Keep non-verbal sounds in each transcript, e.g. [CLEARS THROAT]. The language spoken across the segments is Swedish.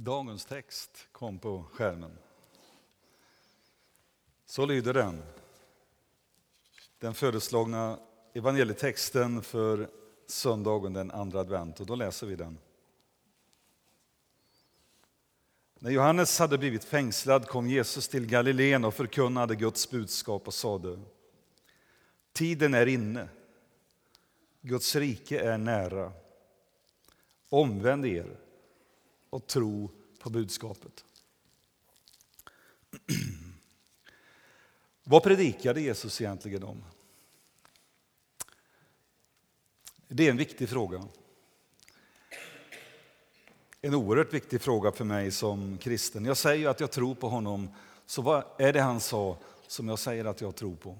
Dagens text kom på skärmen. Så lyder den. Den föreslagna evangelietexten för söndagen den andra advent. Och då läser vi den. När Johannes hade blivit fängslad kom Jesus till Galileen och förkunnade Guds budskap och sade Tiden är inne. Guds rike är nära. Omvänd er och tro på budskapet. [CLEARS THROAT] Vad predikade Jesus egentligen om? Det är en viktig fråga. En oerhört viktig fråga för mig som kristen. Jag säger att jag tror på honom, så vad är det han sa som jag säger att jag tror på?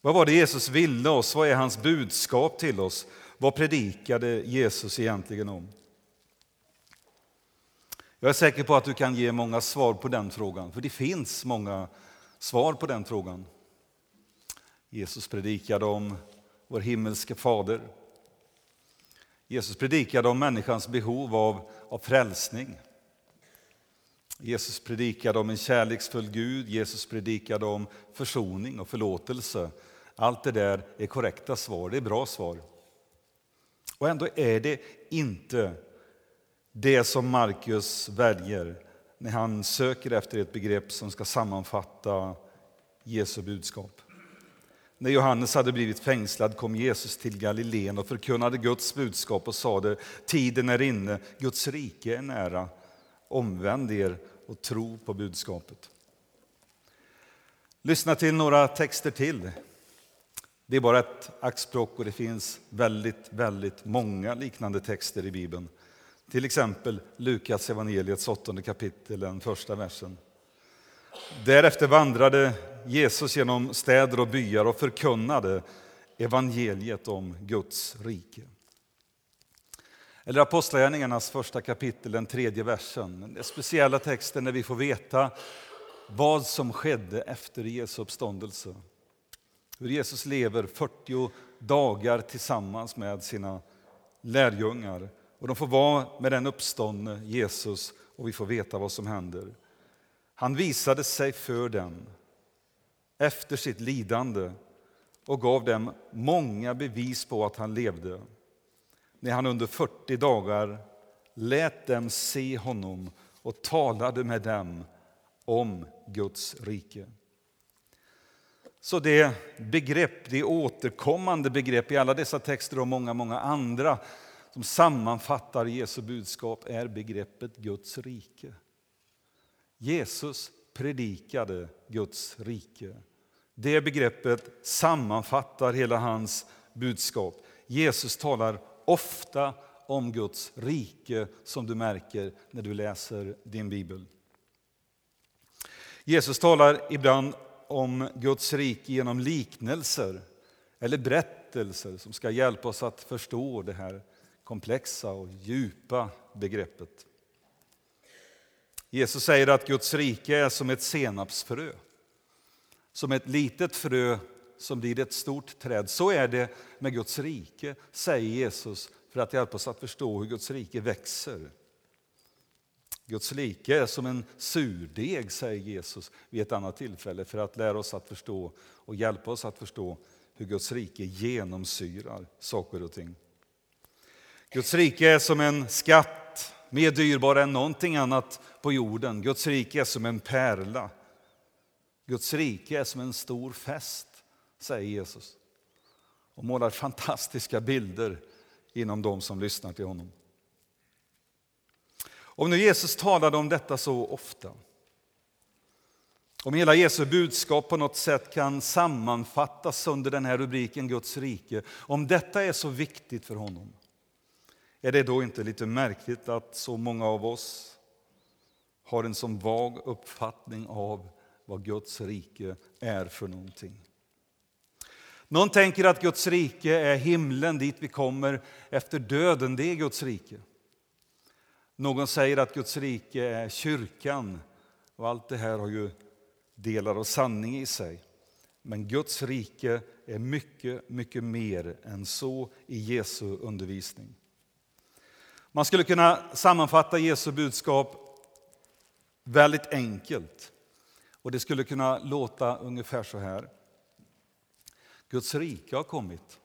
Vad var det Jesus ville oss? Vad är hans budskap till oss? Vad predikade Jesus egentligen om? Jag är säker på att du kan ge många svar på den frågan, för det finns många svar på den frågan. Jesus predikade om vår himmelske fader. Jesus predikade om människans behov av, av frälsning. Jesus predikade om en kärleksfull Gud, Jesus predikade om försoning och förlåtelse. Allt det där är korrekta svar, det är bra svar. Och ändå är det inte det som Markus väljer när han söker efter ett begrepp som ska sammanfatta Jesu budskap. När Johannes hade blivit fängslad kom Jesus till Galileen och förkunnade Guds budskap och sade tiden är inne, Guds rike är nära. Omvänd er och tro på budskapet. Lyssna till några texter till. Det är bara ett axplock och det finns väldigt, väldigt många liknande texter i Bibeln. Till exempel Lukas evangeliets åttonde kapitel, den första versen. Därefter vandrade Jesus genom städer och byar och förkunnade evangeliet om Guds rike. Eller Apostlagärningarnas första kapitel, den tredje versen. Den speciella texten där vi får veta vad som skedde efter Jesu uppståndelse. Hur Jesus lever 40 dagar tillsammans med sina lärjungar och de får vara med den uppståndne Jesus och vi får veta vad som händer. Han visade sig för dem efter sitt lidande och gav dem många bevis på att han levde. När han under 40 dagar lät dem se honom och talade med dem om Guds rike. Så det begrepp, det återkommande begrepp i alla dessa texter och många, många andra som sammanfattar Jesu budskap är begreppet Guds rike. Jesus predikade Guds rike. Det begreppet sammanfattar hela hans budskap. Jesus talar ofta om Guds rike som du märker när du läser din bibel. Jesus talar ibland om Guds rike genom liknelser eller berättelser som ska hjälpa oss att förstå det här komplexa och djupa begreppet. Jesus säger att Guds rike är som ett senapsfrö. Som ett litet frö som blir ett stort träd. Så är det med Guds rike, säger Jesus för att hjälpa oss att förstå hur Guds rike växer. Guds rike är som en surdeg, säger Jesus vid ett annat tillfälle för att lära oss att förstå och hjälpa oss att förstå hur Guds rike genomsyrar saker och ting. Guds rike är som en skatt, mer dyrbar än någonting annat på jorden. Guds rike är som en pärla. Guds rike är som en stor fest, säger Jesus och målar fantastiska bilder inom de som lyssnar till honom. Om nu Jesus talade om detta så ofta, om hela Jesu budskap på något sätt kan sammanfattas under den här rubriken Guds rike, om detta är så viktigt för honom, är det då inte lite märkligt att så många av oss har en så vag uppfattning av vad Guds rike är för någonting? Någon tänker att Guds rike är himlen dit vi kommer efter döden, det är Guds rike. Någon säger att Guds rike är kyrkan och allt det här har ju delar av sanning i sig. Men Guds rike är mycket, mycket mer än så i Jesu undervisning. Man skulle kunna sammanfatta Jesu budskap väldigt enkelt. Och det skulle kunna låta ungefär så här. Guds rike har kommit.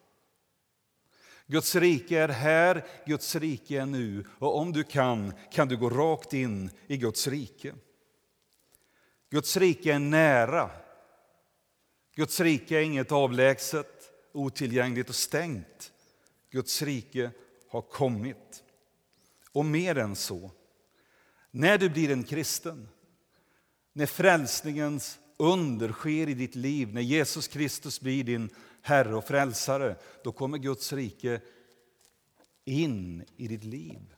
Guds rike är här, Guds rike är nu. Och om du kan, kan du gå rakt in i Guds rike. Guds rike är nära. Guds rike är inget avlägset, otillgängligt och stängt. Guds rike har kommit. Och mer än så. När du blir en kristen, när frälsningens under sker i ditt liv, när Jesus Kristus blir din Herre och Frälsare, då kommer Guds rike in i ditt liv.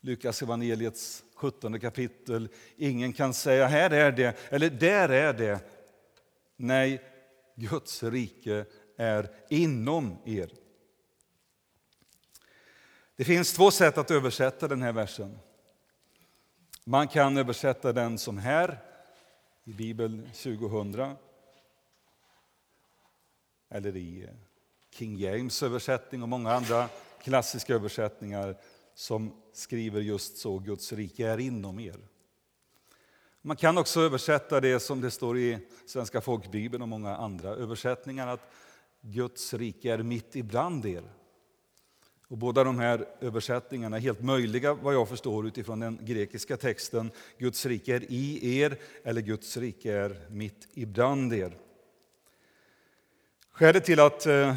Lukas evangeliets 17 kapitel. Ingen kan säga här är det, eller där är det. Nej, Guds rike är inom er. Det finns två sätt att översätta den här versen. Man kan översätta den som här, i Bibel 2000 eller i eh, King James översättning och många andra klassiska översättningar som skriver just så, Guds rike är inom er. Man kan också översätta det som det står i Svenska folkbibeln och många andra översättningar, att Guds rike är mitt ibland er. Och båda de här översättningarna är helt möjliga vad jag förstår utifrån den grekiska texten. Guds rike är i er eller Guds rike är mitt ibland er. Skälet till att eh,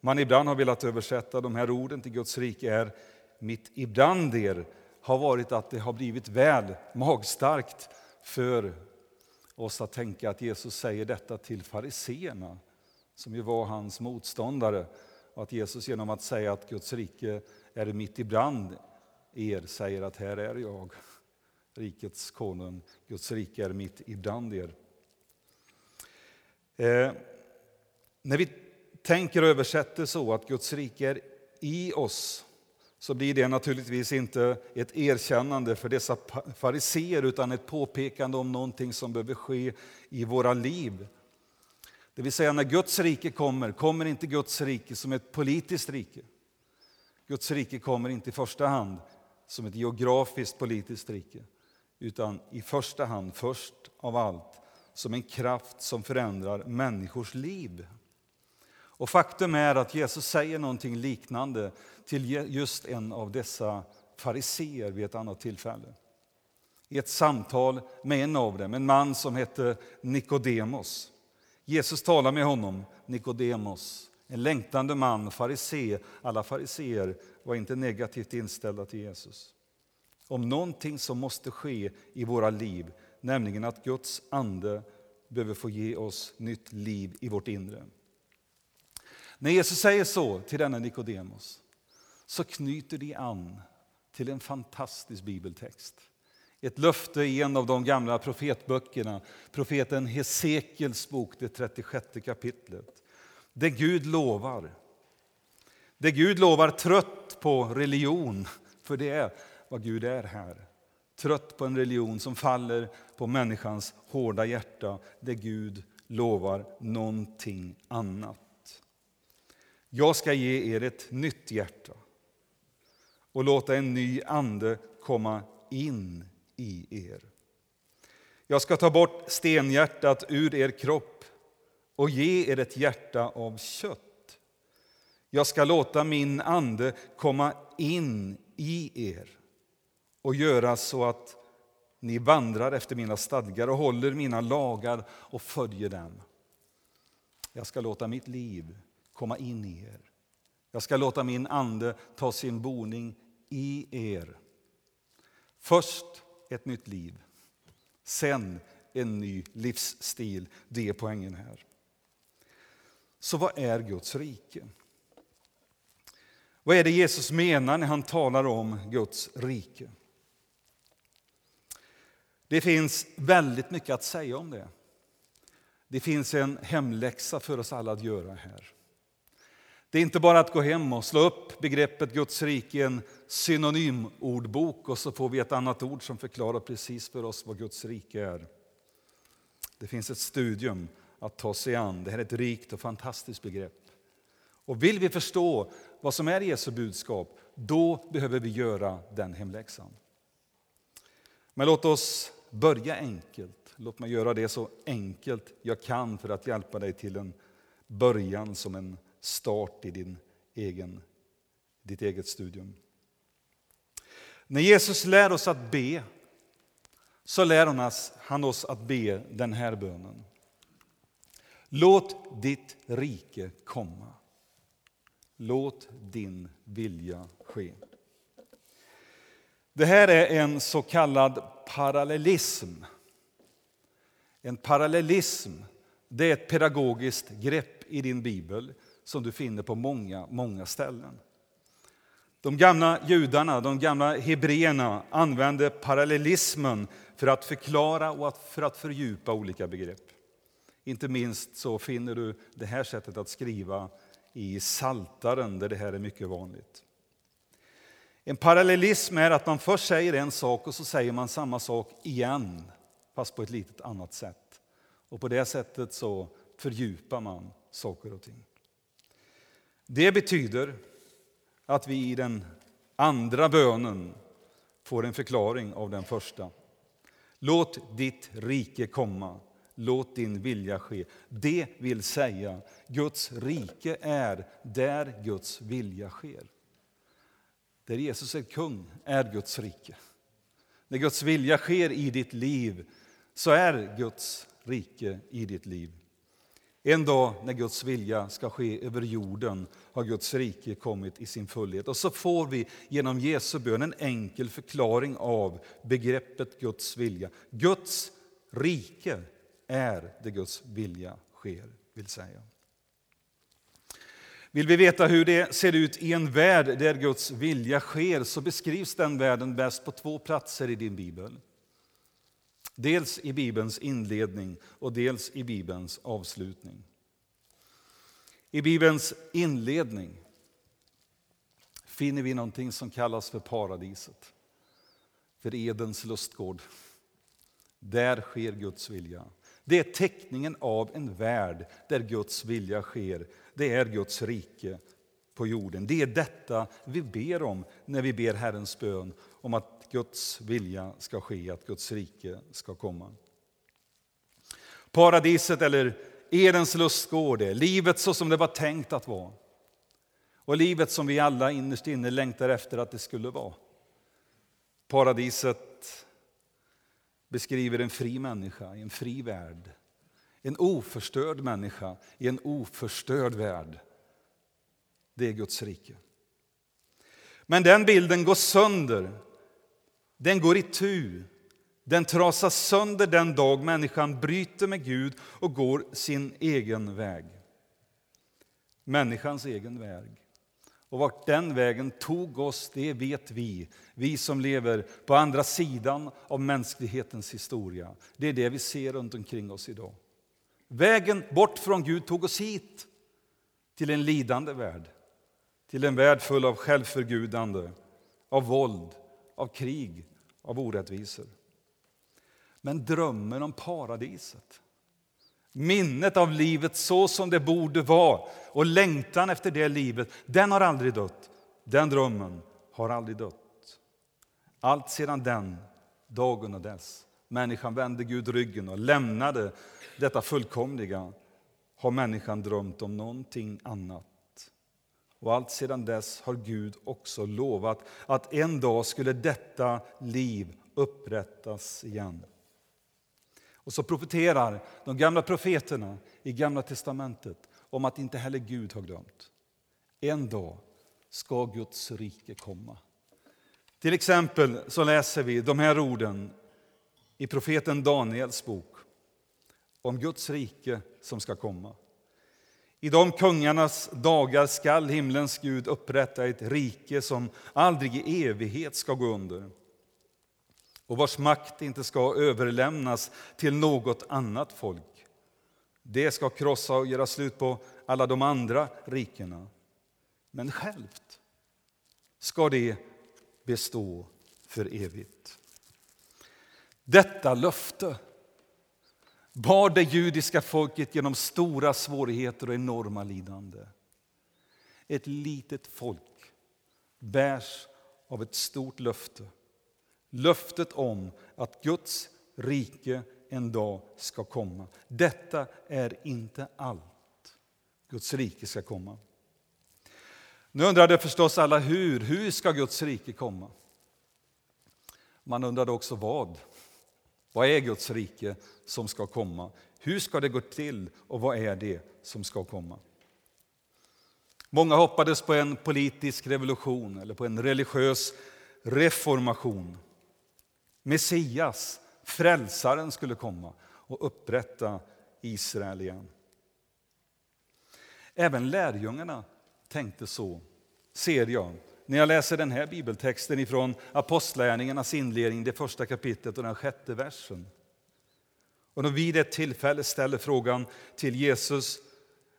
man ibland har velat översätta de här orden till Guds rike är mitt ibland er har varit att det har blivit väl magstarkt för oss att tänka att Jesus säger detta till fariseerna som ju var hans motståndare. Och att Jesus genom att säga att Guds rike är mitt ibland er säger att här är jag, rikets konung. Guds rike är mitt ibland er. Eh, när vi tänker och översätter så att Guds rike är i oss så blir det naturligtvis inte ett erkännande för dessa fariseer utan ett påpekande om någonting som behöver ske i våra liv. Det vill säga när Guds rike kommer, kommer inte Guds rike som ett politiskt rike. Guds rike kommer inte i första hand som ett geografiskt politiskt rike utan i första hand, först av allt, som en kraft som förändrar människors liv. Och faktum är att Jesus säger någonting liknande till just en av dessa fariseer vid ett annat tillfälle. I ett samtal med en av dem, en man som hette Nikodemos. Jesus talar med honom, Nikodemos, en längtande man, farisé. Alla fariseer var inte negativt inställda till Jesus. Om någonting som måste ske i våra liv, nämligen att Guds ande behöver få ge oss nytt liv i vårt inre. När Jesus säger så till denna Nikodemos så knyter det an till en fantastisk bibeltext. Ett löfte i en av de gamla profetböckerna, profeten Hesekiels bok, det 36 kapitlet. Det Gud lovar. Det Gud lovar trött på religion, för det är vad Gud är här. Trött på en religion som faller på människans hårda hjärta, det Gud lovar någonting annat. Jag ska ge er ett nytt hjärta och låta en ny ande komma in i er. Jag ska ta bort stenhjärtat ur er kropp och ge er ett hjärta av kött. Jag ska låta min ande komma in i er och göra så att ni vandrar efter mina stadgar och håller mina lagar och följer dem. Jag ska låta mitt liv komma in i er. Jag ska låta min ande ta sin boning i er. Först ett nytt liv, sen en ny livsstil. Det är poängen här. Så vad är Guds rike? Vad är det Jesus menar när han talar om Guds rike? Det finns väldigt mycket att säga om det. Det finns en hemläxa för oss alla att göra här. Det är inte bara att gå hem och slå upp begreppet Guds rike i en synonymordbok och så får vi ett annat ord som förklarar precis för oss vad Guds rike är. Det finns ett studium att ta sig an. Det här är ett rikt och fantastiskt begrepp. Och vill vi förstå vad som är Jesu budskap då behöver vi göra den hemläxan. Men låt oss börja enkelt. Låt mig göra det så enkelt jag kan för att hjälpa dig till en början som en start i din egen, ditt eget studium. När Jesus lär oss att be så lär han oss att be den här bönen. Låt ditt rike komma. Låt din vilja ske. Det här är en så kallad parallellism. En parallellism det är ett pedagogiskt grepp i din bibel som du finner på många, många ställen. De gamla judarna, de gamla hebreerna använde parallellismen för att förklara och för att fördjupa olika begrepp. Inte minst så finner du det här sättet att skriva i Saltaren där det här är mycket vanligt. En parallellism är att man först säger en sak och så säger man samma sak igen, fast på ett litet annat sätt. Och på det sättet så fördjupar man saker och ting. Det betyder att vi i den andra bönen får en förklaring av den första. Låt ditt rike komma, låt din vilja ske. Det vill säga, Guds rike är där Guds vilja sker. Där Jesus är kung är Guds rike. När Guds vilja sker i ditt liv så är Guds rike i ditt liv. En dag när Guds vilja ska ske över jorden har Guds rike kommit i sin fullhet. Och så får vi genom Jesu bön en enkel förklaring av begreppet Guds vilja. Guds rike är det Guds vilja sker, vill säga. Vill vi veta hur det ser ut i en värld där Guds vilja sker så beskrivs den världen bäst på två platser i din bibel. Dels i Bibelns inledning och dels i Bibelns avslutning. I Bibelns inledning finner vi någonting som kallas för paradiset, för Edens lustgård. Där sker Guds vilja. Det är teckningen av en värld där Guds vilja sker. Det är Guds rike på jorden. Det är detta vi ber om när vi ber Herrens bön om att Guds vilja ska ske, att Guds rike ska komma. Paradiset eller Edens lustgård är livet så som det var tänkt att vara. Och livet som vi alla innerst inne längtar efter att det skulle vara. Paradiset beskriver en fri människa i en fri värld. En oförstörd människa i en oförstörd värld. Det är Guds rike. Men den bilden går sönder. Den går i tu. Den trasas sönder den dag människan bryter med Gud och går sin egen väg. Människans egen väg. Och vart den vägen tog oss, det vet vi. Vi som lever på andra sidan av mänsklighetens historia. Det är det vi ser runt omkring oss idag. Vägen bort från Gud tog oss hit, till en lidande värld. Till en värld full av självförgudande, av våld, av krig, av orättvisor. Men drömmen om paradiset, minnet av livet så som det borde vara och längtan efter det livet, den har aldrig dött. Den drömmen har aldrig dött. Allt sedan den dagen och dess människan vände Gud ryggen och lämnade detta fullkomliga har människan drömt om någonting annat. Och allt sedan dess har Gud också lovat att en dag skulle detta liv upprättas igen. Och så profeterar de gamla profeterna i Gamla testamentet om att inte heller Gud har glömt. En dag ska Guds rike komma. Till exempel så läser vi de här orden i profeten Daniels bok om Guds rike som ska komma. I de kungarnas dagar skall himlens Gud upprätta ett rike som aldrig i evighet ska gå under och vars makt inte ska överlämnas till något annat folk. Det ska krossa och göra slut på alla de andra rikena. Men självt ska det bestå för evigt. Detta löfte bar det judiska folket genom stora svårigheter och enorma lidande. Ett litet folk bärs av ett stort löfte. Löftet om att Guds rike en dag ska komma. Detta är inte allt. Guds rike ska komma. Nu undrade förstås alla hur. Hur ska Guds rike komma? Man undrade också vad. Vad är Guds rike som ska komma? Hur ska det gå till och vad är det som ska komma? Många hoppades på en politisk revolution eller på en religiös reformation. Messias, frälsaren, skulle komma och upprätta Israel igen. Även lärjungarna tänkte så, ser jag när jag läser den här bibeltexten ifrån Apostlärningarnas inledning, det första kapitlet och den sjätte versen. Och de vid ett tillfälle ställer frågan till Jesus.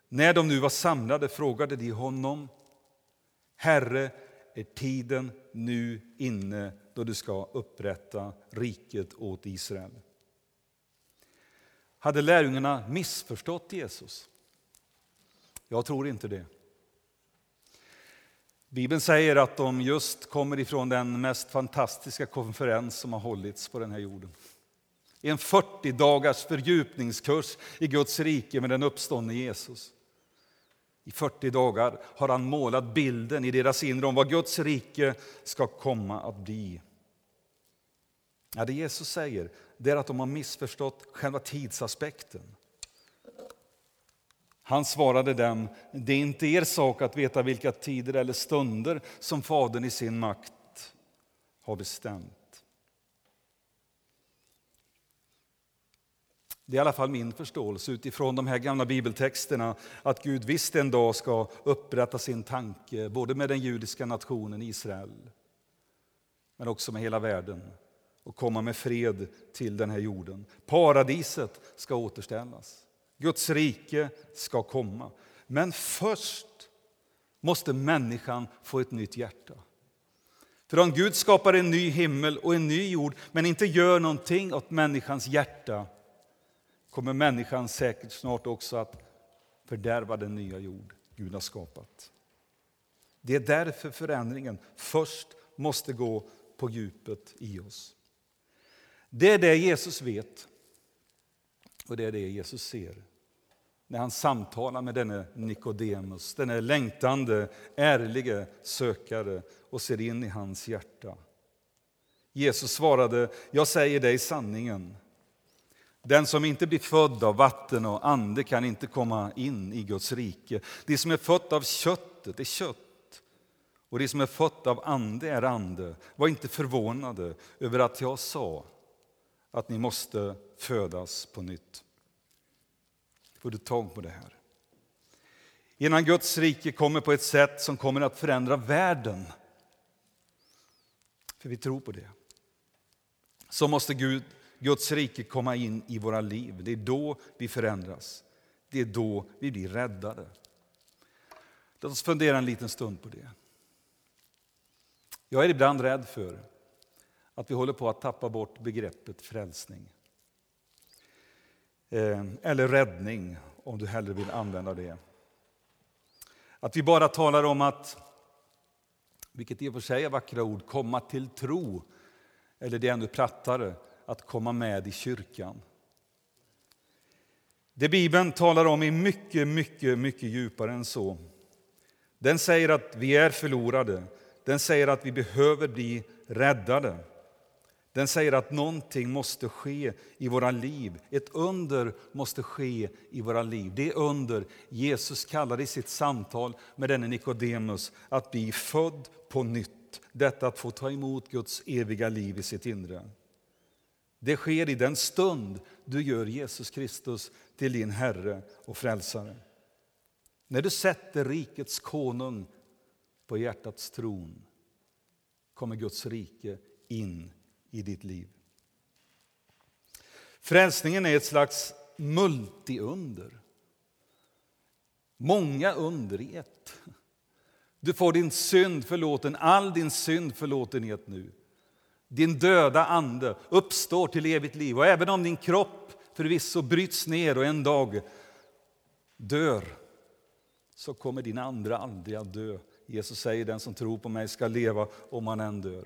När de nu var samlade frågade de honom Herre, är tiden nu inne då du ska upprätta riket åt Israel? Hade lärjungarna missförstått Jesus? Jag tror inte det. Bibeln säger att de just kommer ifrån den mest fantastiska konferens som har hållits på den här jorden. En 40 dagars fördjupningskurs i Guds rike med den uppståndne Jesus. I 40 dagar har han målat bilden i deras inre om vad Guds rike ska komma att bli. Ja, det Jesus säger det är att de har missförstått själva tidsaspekten. Han svarade dem, det är inte er sak att veta vilka tider eller stunder som Fadern i sin makt har bestämt. Det är i alla fall min förståelse utifrån de här gamla bibeltexterna att Gud visst en dag ska upprätta sin tanke både med den judiska nationen Israel men också med hela världen och komma med fred till den här jorden. Paradiset ska återställas. Guds rike ska komma. Men först måste människan få ett nytt hjärta. För om Gud skapar en ny himmel och en ny jord men inte gör någonting åt människans hjärta kommer människan säkert snart också att fördärva den nya jord Gud har skapat. Det är därför förändringen först måste gå på djupet i oss. Det är det Jesus vet och det är det Jesus ser när han samtalar med denne Nikodemus, denne längtande, ärlige sökare och ser in i hans hjärta. Jesus svarade, jag säger dig sanningen. Den som inte blir född av vatten och ande kan inte komma in i Guds rike. Det som är fött av köttet är kött och det som är fött av ande är ande. Var inte förvånade över att jag sa att ni måste födas på nytt. Får du tag på det här? Innan Guds rike kommer på ett sätt som kommer att förändra världen, för vi tror på det, så måste Gud, Guds rike komma in i våra liv. Det är då vi förändras. Det är då vi blir räddade. Låt oss fundera en liten stund på det. Jag är ibland rädd för att vi håller på att tappa bort begreppet frälsning. Eh, eller räddning, om du hellre vill använda det. Att vi bara talar om att, vilket i och för sig är vackra ord, komma till tro. Eller det är ännu plattare, att komma med i kyrkan. Det Bibeln talar om är mycket, mycket, mycket djupare än så. Den säger att vi är förlorade. Den säger att vi behöver bli räddade. Den säger att någonting måste ske i våra liv. Ett under måste ske i våra liv. Det under Jesus kallar i sitt samtal med denne Nikodemus att bli född på nytt. Detta att få ta emot Guds eviga liv i sitt inre. Det sker i den stund du gör Jesus Kristus till din Herre och Frälsare. När du sätter rikets konung på hjärtats tron kommer Guds rike in ditt liv. Frälsningen är ett slags multiunder. Många under i ett. Du får din synd förlåten, all din synd förlåten i ett nu. Din döda ande uppstår till evigt liv och även om din kropp förvisso bryts ner och en dag dör så kommer din ande aldrig att dö Jesus säger den som tror på mig ska leva om han än dör.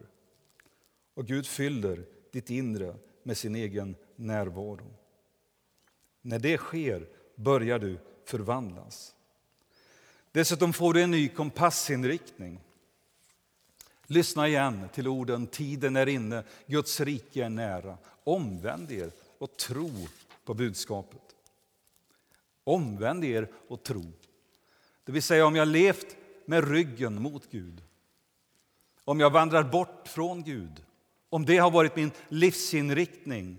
Och Gud fyller ditt inre med sin egen närvaro. När det sker börjar du förvandlas. Dessutom får du en ny kompassinriktning. Lyssna igen till orden tiden är inne, Guds rike är nära. Omvänd er och tro på budskapet. Omvänd er och tro. Det vill säga om jag levt med ryggen mot Gud, om jag vandrar bort från Gud, om det har varit min livsinriktning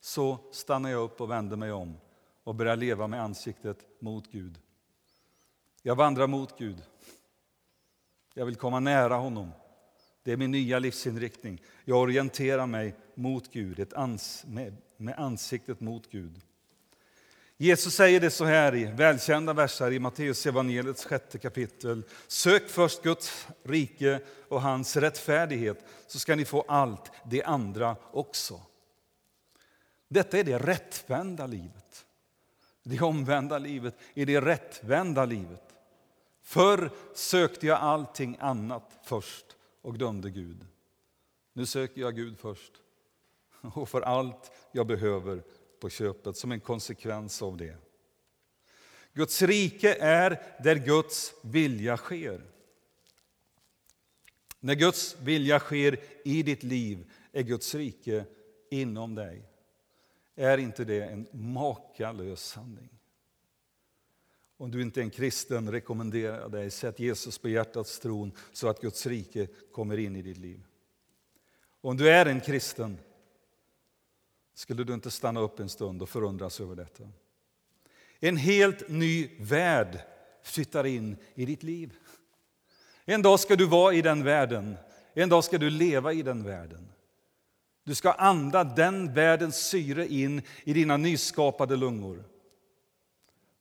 så stannar jag upp och vänder mig om och börjar leva med ansiktet mot Gud. Jag vandrar mot Gud. Jag vill komma nära honom. Det är min nya livsinriktning. Jag orienterar mig mot Gud, ett ans med, med ansiktet mot Gud. Jesus säger det så här i välkända verser i Matteus evangeliets sjätte kapitel. Sök först Guds rike och hans rättfärdighet så ska ni få allt det andra också. Detta är det rättvända livet. Det omvända livet är det rättvända livet. Förr sökte jag allting annat först och dömde Gud. Nu söker jag Gud först och får allt jag behöver på köpet som en konsekvens av det. Guds rike är där Guds vilja sker. När Guds vilja sker i ditt liv är Guds rike inom dig. Är inte det en makalös sanning? Om du inte är en kristen rekommenderar jag dig, sätt Jesus på hjärtats tron så att Guds rike kommer in i ditt liv. Om du är en kristen, skulle du inte stanna upp en stund och förundras över detta? En helt ny värld flyttar in i ditt liv. En dag ska du vara i den världen, en dag ska du leva i den världen. Du ska anda den världens syre in i dina nyskapade lungor.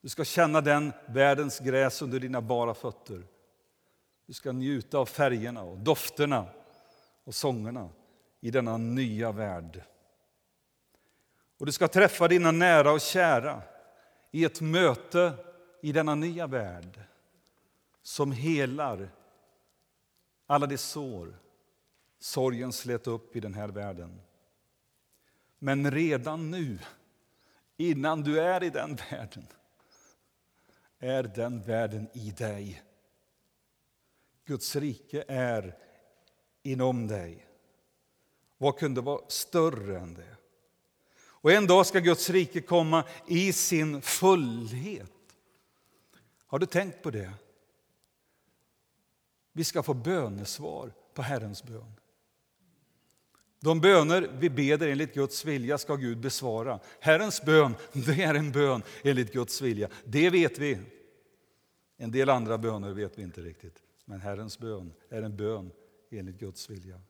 Du ska känna den världens gräs under dina bara fötter. Du ska njuta av färgerna och dofterna och sångerna i denna nya värld. Och du ska träffa dina nära och kära i ett möte i denna nya värld som helar alla de sår sorgen slet upp i den här världen. Men redan nu, innan du är i den världen, är den världen i dig. Guds rike är inom dig. Vad kunde vara större än det? Och en dag ska Guds rike komma i sin fullhet. Har du tänkt på det? Vi ska få bönesvar på Herrens bön. De böner vi beder enligt Guds vilja ska Gud besvara. Herrens bön, det är en bön enligt Guds vilja. Det vet vi. En del andra böner vet vi inte riktigt. Men Herrens bön är en bön enligt Guds vilja.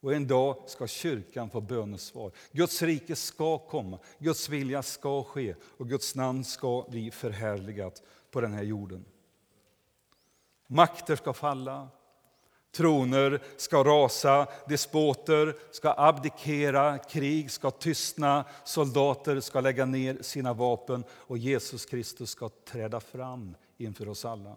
Och en dag ska kyrkan få bönesvar. Guds rike ska komma, Guds vilja ska ske och Guds namn ska bli förhärligat på den här jorden. Makter ska falla, Troner ska rasa, despoter ska abdikera, krig ska tystna, soldater ska lägga ner sina vapen och Jesus Kristus ska träda fram inför oss alla.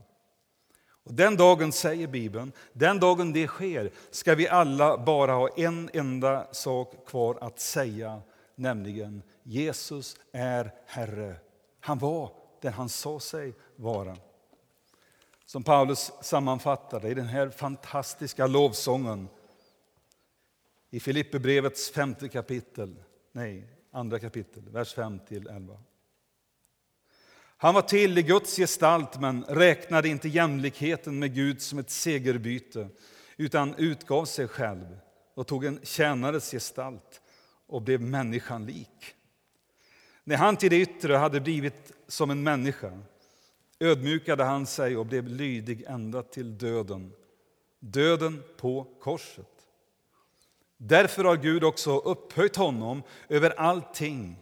Och den dagen, säger Bibeln, den dagen det sker ska vi alla bara ha en enda sak kvar att säga, nämligen Jesus är Herre. Han var den han sa sig vara som Paulus sammanfattade i den här fantastiska lovsången i Filipperbrevets femte kapitel, nej, andra kapitel, vers 5 11. Han var till i Guds gestalt men räknade inte jämlikheten med Gud som ett segerbyte utan utgav sig själv och tog en tjänares gestalt och blev människan lik. När han till det yttre hade blivit som en människa ödmjukade han sig och blev lydig ända till döden, döden på korset. Därför har Gud också upphöjt honom över allting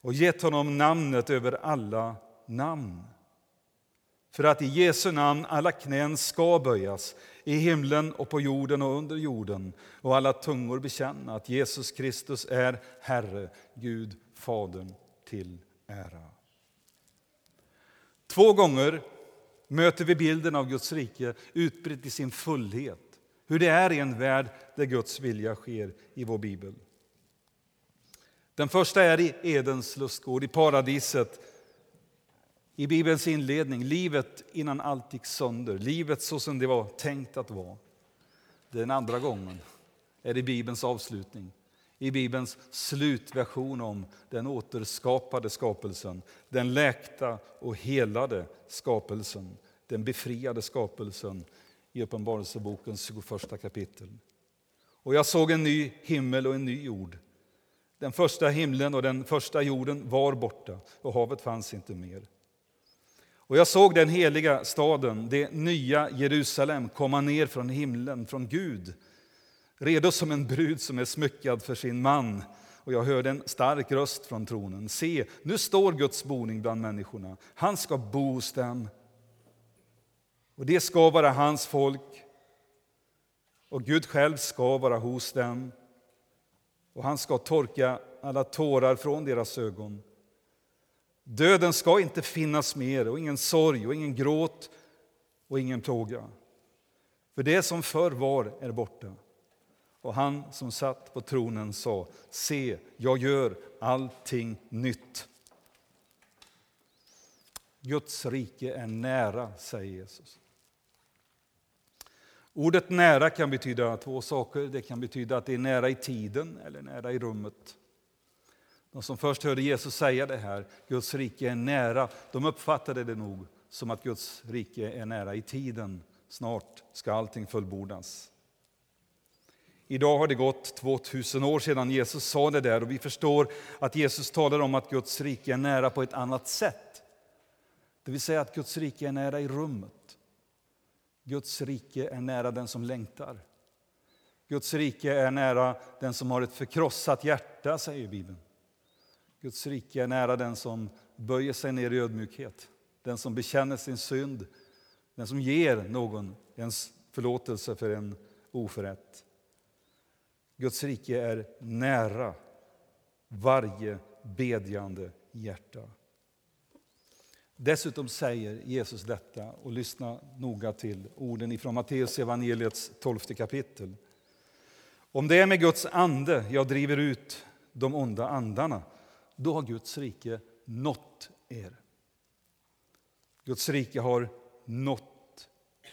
och gett honom namnet över alla namn. För att i Jesu namn alla knän ska böjas, i himlen och på jorden och under jorden och alla tungor bekänna att Jesus Kristus är Herre, Gud, Fadern till ära. Två gånger möter vi bilden av Guds rike utbrett i sin fullhet. Hur det är i en värld där Guds vilja sker i vår bibel. Den första är i Edens lustgård, i paradiset. I Bibelns inledning, livet innan allt gick sönder, livet så som det var tänkt att vara. Den andra gången är i Bibelns avslutning, i Bibelns slutversion om den återskapade skapelsen, den läkta och helade skapelsen, den befriade skapelsen i Uppenbarelsebokens 21 kapitel. Och jag såg en ny himmel och en ny jord. Den första himlen och den första jorden var borta och havet fanns inte mer. Och jag såg den heliga staden, det nya Jerusalem, komma ner från himlen, från Gud, redo som en brud som är smyckad för sin man. Och jag hörde en stark röst från tronen. Se, nu står Guds boning bland människorna. Han ska bo hos dem. Och det ska vara hans folk. Och Gud själv ska vara hos dem. Och han ska torka alla tårar från deras ögon. Döden ska inte finnas mer, och ingen sorg, och ingen gråt och ingen plåga. För det som förr var är borta. Och han som satt på tronen sa, se, jag gör allting nytt. Guds rike är nära, säger Jesus. Ordet nära kan betyda två saker. Det kan betyda att det är nära i tiden eller nära i rummet. De som först hörde Jesus säga det här, Guds rike är nära, de uppfattade det nog som att Guds rike är nära i tiden. Snart ska allting fullbordas. Idag har det gått 2000 år sedan Jesus sa det där och vi förstår att Jesus talar om att Guds rike är nära på ett annat sätt. Det vill säga att Guds rike är nära i rummet. Guds rike är nära den som längtar. Guds rike är nära den som har ett förkrossat hjärta, säger Bibeln. Guds rike är nära den som böjer sig ner i ödmjukhet, den som bekänner sin synd, den som ger någon ens förlåtelse för en oförrätt. Guds rike är nära varje bedjande hjärta. Dessutom säger Jesus detta, och lyssna noga till orden ifrån Matteus evangeliets tolfte kapitel. Om det är med Guds ande jag driver ut de onda andarna, då har Guds rike nått er. Guds rike har nått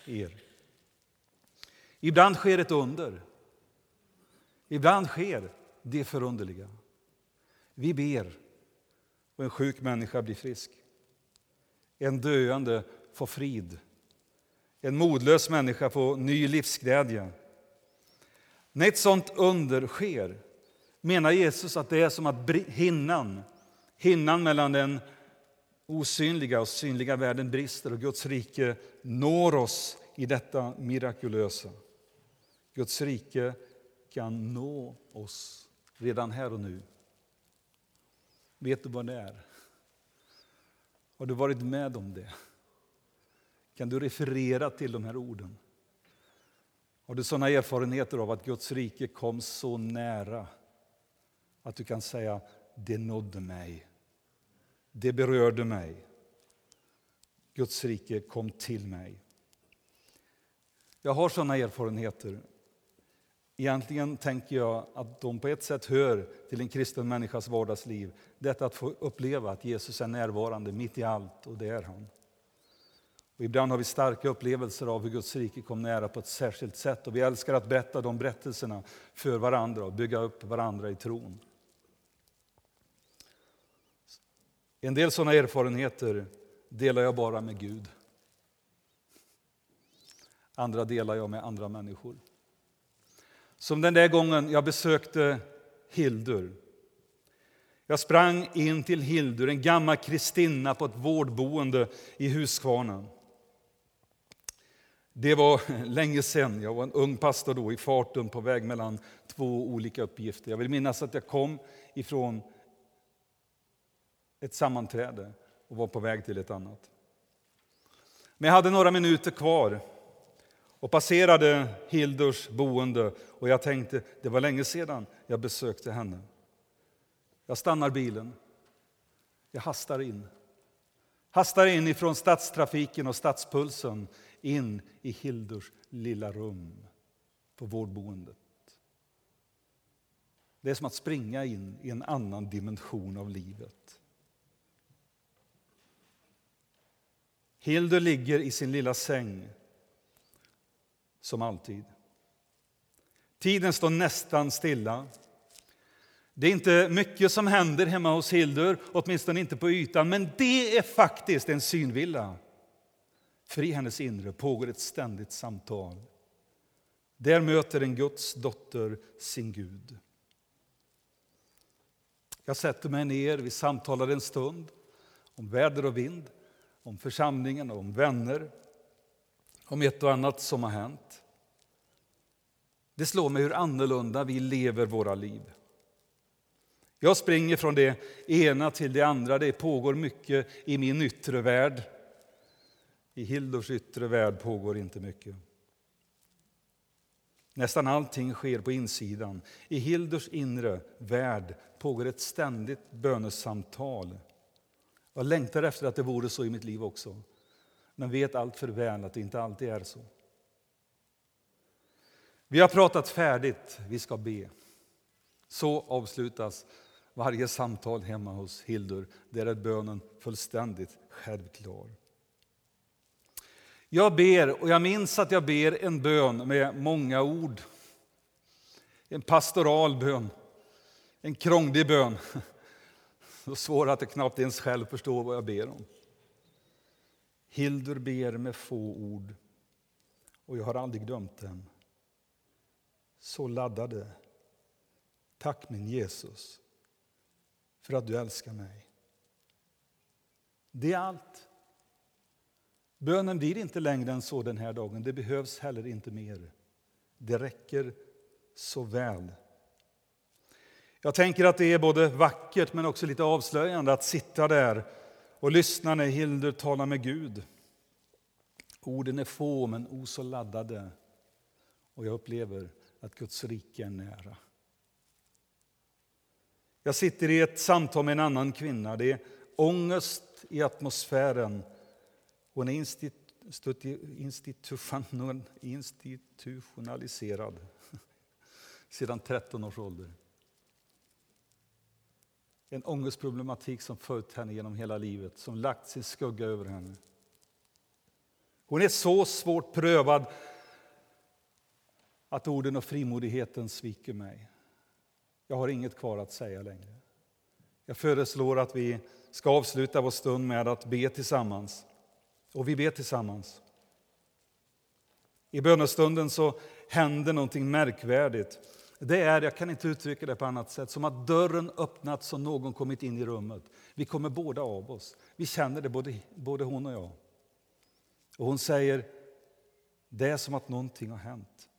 er. Ibland sker ett under. Ibland sker det förunderliga. Vi ber och en sjuk människa blir frisk. En döende får frid. En modlös människa får ny livsglädje. När ett sånt under sker menar Jesus att det är som att hinnan, hinnan mellan den osynliga och synliga världen brister och Guds rike når oss i detta mirakulösa. Guds rike kan nå oss redan här och nu. Vet du vad det är? Har du varit med om det? Kan du referera till de här orden? Har du sådana erfarenheter av att Guds rike kom så nära att du kan säga det nådde mig, det berörde mig. Guds rike kom till mig. Jag har såna erfarenheter. Egentligen tänker jag att de på ett sätt hör till en kristen människas vardagsliv. Detta att få uppleva att Jesus är närvarande mitt i allt, och det är han. Och ibland har vi starka upplevelser av hur Guds rike kom nära på ett särskilt sätt. Och vi älskar att berätta de berättelserna för varandra och bygga upp varandra i tron. En del sådana erfarenheter delar jag bara med Gud. Andra delar jag med andra människor. Som den där gången jag besökte Hildur. Jag sprang in till Hildur, en gammal kristinna på ett vårdboende i Huskvarna. Det var [LAUGHS] länge sedan, jag var en ung pastor då i farten på väg mellan två olika uppgifter. Jag vill minnas att jag kom ifrån ett sammanträde och var på väg till ett annat. Men jag hade några minuter kvar och passerade Hildurs boende och jag tänkte det var länge sedan jag besökte henne. Jag stannar bilen. Jag hastar in. Hastar in ifrån stadstrafiken och stadspulsen in i Hildurs lilla rum på vårdboendet. Det är som att springa in i en annan dimension av livet. Hildur ligger i sin lilla säng, som alltid. Tiden står nästan stilla. Det är inte mycket som händer hemma hos Hildur, åtminstone inte på ytan, men det är faktiskt en synvilla. För i hennes inre pågår ett ständigt samtal. Där möter en Guds dotter sin Gud. Jag sätter mig ner, vi samtalar en stund om väder och vind, om församlingen, om vänner, om ett och annat som har hänt. Det slår mig hur annorlunda vi lever våra liv. Jag springer från det ena till det andra. Det pågår mycket i min yttre värld. I Hildors yttre värld pågår inte mycket. Nästan allting sker på insidan. I Hildurs inre värld pågår ett ständigt bönesamtal. Jag längtar efter att det vore så i mitt liv också, men vet allt för väl att det inte alltid är så. Vi har pratat färdigt, vi ska be. Så avslutas varje samtal hemma hos Hildur. Där är bönen fullständigt självklar. Jag ber, och jag minns att jag ber en bön med många ord. En pastoral bön, en krånglig bön. [LAUGHS] Så svåra att jag knappt ens själv förstår vad jag ber om. Hildur ber med få ord, och jag har aldrig dömt den. Så laddade. Tack min Jesus för att du älskar mig. Det är allt. Bönen blir inte längre än så den här dagen. Det behövs heller inte mer. Det räcker så väl. Jag tänker att det är både vackert men också lite avslöjande att sitta där och lyssna när Hildur talar med Gud. Orden är få men o så laddade. Och jag upplever att Guds rike är nära. Jag sitter i ett samtal med en annan kvinna. Det är ångest i atmosfären. Hon är institutionaliserad [LAUGHS] sedan 13 års ålder. En ångestproblematik som följt henne genom hela livet, som lagt sin skugga över henne. Hon är så svårt prövad att orden och frimodigheten sviker mig. Jag har inget kvar att säga längre. Jag föreslår att vi ska avsluta vår stund med att be tillsammans. Och vi ber tillsammans. I bönestunden så händer någonting märkvärdigt. Det är, jag kan inte uttrycka det på annat sätt, som att dörren öppnats och någon kommit in i rummet. Vi kommer båda av oss. Vi känner det, både, både hon och jag. Och hon säger, det är som att någonting har hänt.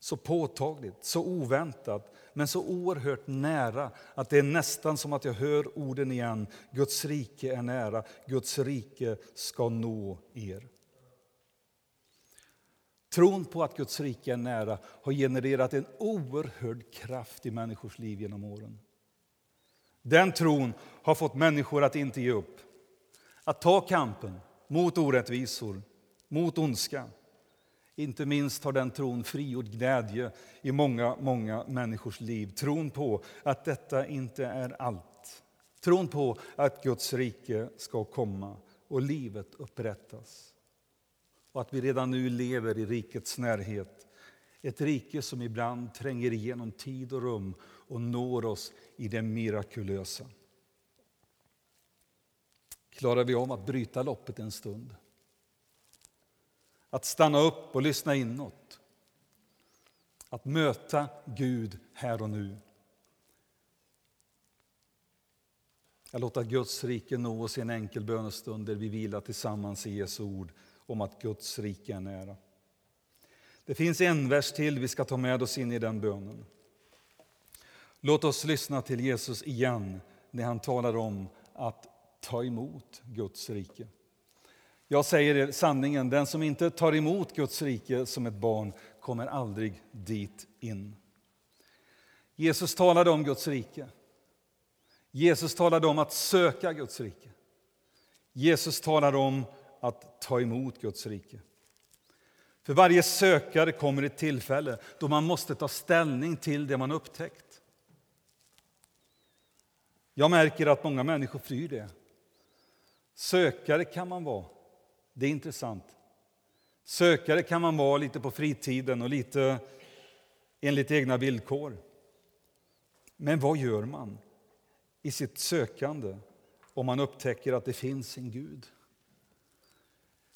Så påtagligt, så oväntat, men så oerhört nära att det är nästan som att jag hör orden igen. Guds rike är nära, Guds rike ska nå er. Tron på att Guds rike är nära har genererat en oerhörd kraft i människors liv genom åren. Den tron har fått människor att inte ge upp, att ta kampen mot orättvisor, mot ondska inte minst har den tron frigjort glädje i många, många människors liv. Tron på att detta inte är allt. Tron på att Guds rike ska komma och livet upprättas. Och att vi redan nu lever i rikets närhet. Ett rike som ibland tränger igenom tid och rum och når oss i det mirakulösa. Klarar vi om att bryta loppet en stund? Att stanna upp och lyssna inåt. Att möta Gud här och nu. Att låta Guds rike nå oss i en enkel bönestund där vi vilar tillsammans i Jesu ord om att Guds rike är nära. Det finns en vers till vi ska ta med oss in i den bönen. Låt oss lyssna till Jesus igen när han talar om att ta emot Guds rike. Jag säger er sanningen, den som inte tar emot Guds rike som ett barn kommer aldrig dit in. Jesus talade om Guds rike. Jesus talade om att söka Guds rike. Jesus talade om att ta emot Guds rike. För varje sökare kommer ett tillfälle då man måste ta ställning till det man upptäckt. Jag märker att många människor flyr det. Sökare kan man vara. Det är intressant. Sökare kan man vara lite på fritiden och lite enligt egna villkor. Men vad gör man i sitt sökande om man upptäcker att det finns en Gud?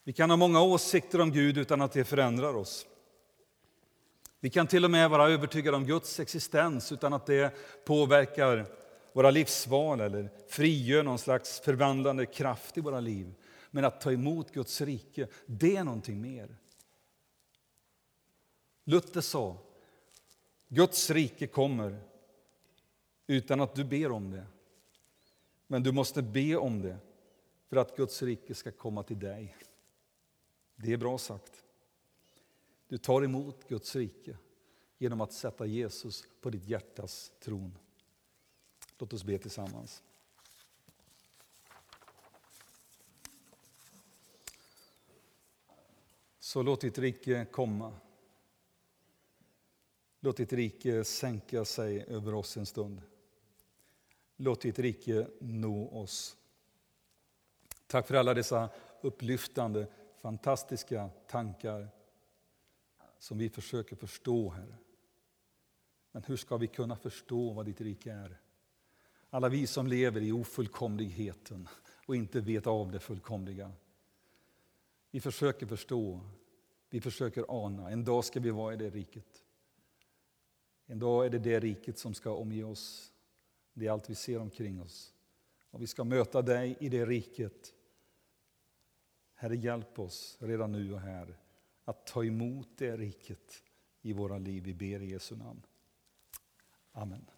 Vi kan ha många åsikter om Gud utan att det förändrar oss. Vi kan till och med vara övertygade om Guds existens utan att det påverkar våra livsval eller frigör någon slags förvandlande kraft i våra liv. Men att ta emot Guds rike, det är någonting mer. Luther sa, Guds rike kommer utan att du ber om det. Men du måste be om det för att Guds rike ska komma till dig. Det är bra sagt. Du tar emot Guds rike genom att sätta Jesus på ditt hjärtas tron. Låt oss be tillsammans. Så låt ditt rike komma. Låt ditt rike sänka sig över oss en stund. Låt ditt rike nå oss. Tack för alla dessa upplyftande, fantastiska tankar som vi försöker förstå, Herre. Men hur ska vi kunna förstå vad ditt rike är? Alla vi som lever i ofullkomligheten och inte vet av det fullkomliga. Vi försöker förstå, vi försöker ana. En dag ska vi vara i det riket. En dag är det det riket som ska omge oss. Det är allt vi ser omkring oss. Och vi ska möta dig i det riket. Herre, hjälp oss redan nu och här att ta emot det riket i våra liv. Vi ber i Jesu namn. Amen.